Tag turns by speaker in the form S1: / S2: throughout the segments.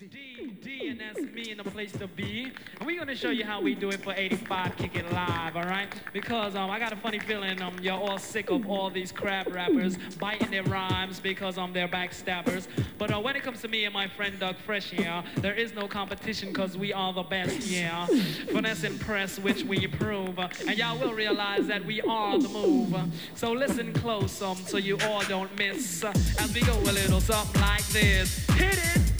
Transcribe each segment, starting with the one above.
S1: D, D, and that's me in the place to be. And we're gonna show you how we do it for 85 Kick It Live, alright? Because um, I got a funny feeling um, you're all sick of all these crap rappers biting their rhymes because um, they're backstabbers. But uh, when it comes to me and my friend Doug Fresh here, there is no competition because we are the best, yeah. Finesse and press, which we prove. And y'all will realize that we are the move. So listen close um, so you all don't miss as we go a little something like this. Hit it!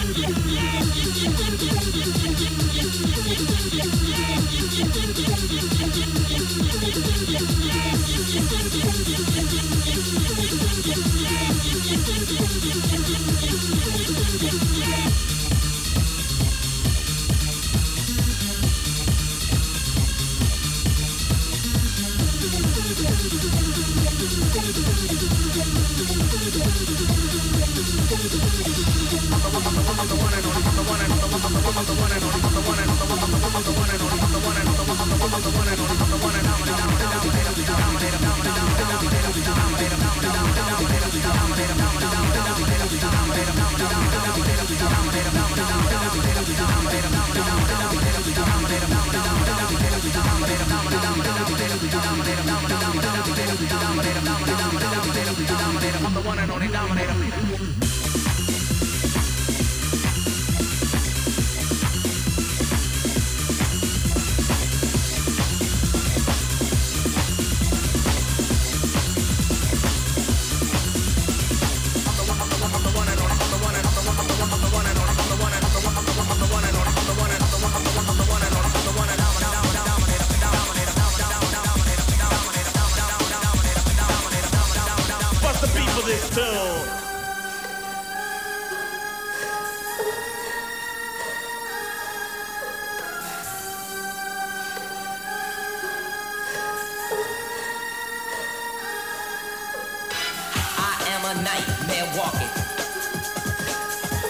S2: nightmare walking.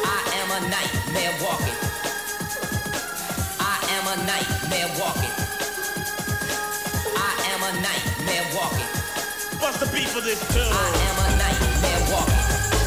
S2: I am a nightmare walking. I am a nightmare walking. I am a nightmare walking.
S3: What's the beat for this tune? I
S2: am a nightmare walking.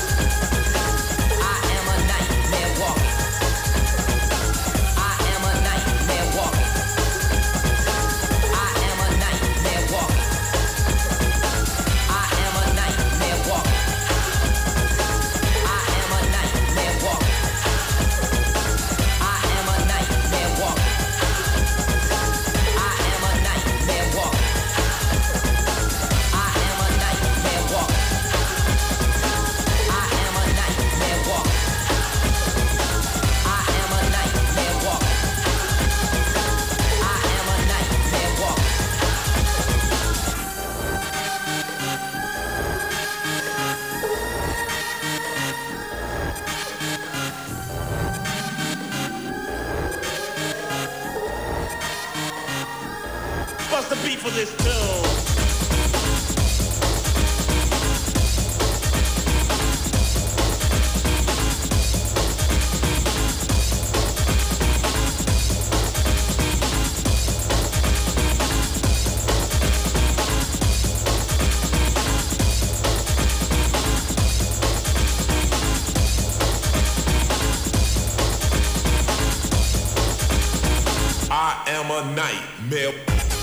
S4: am a nightmare.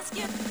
S2: Rescue.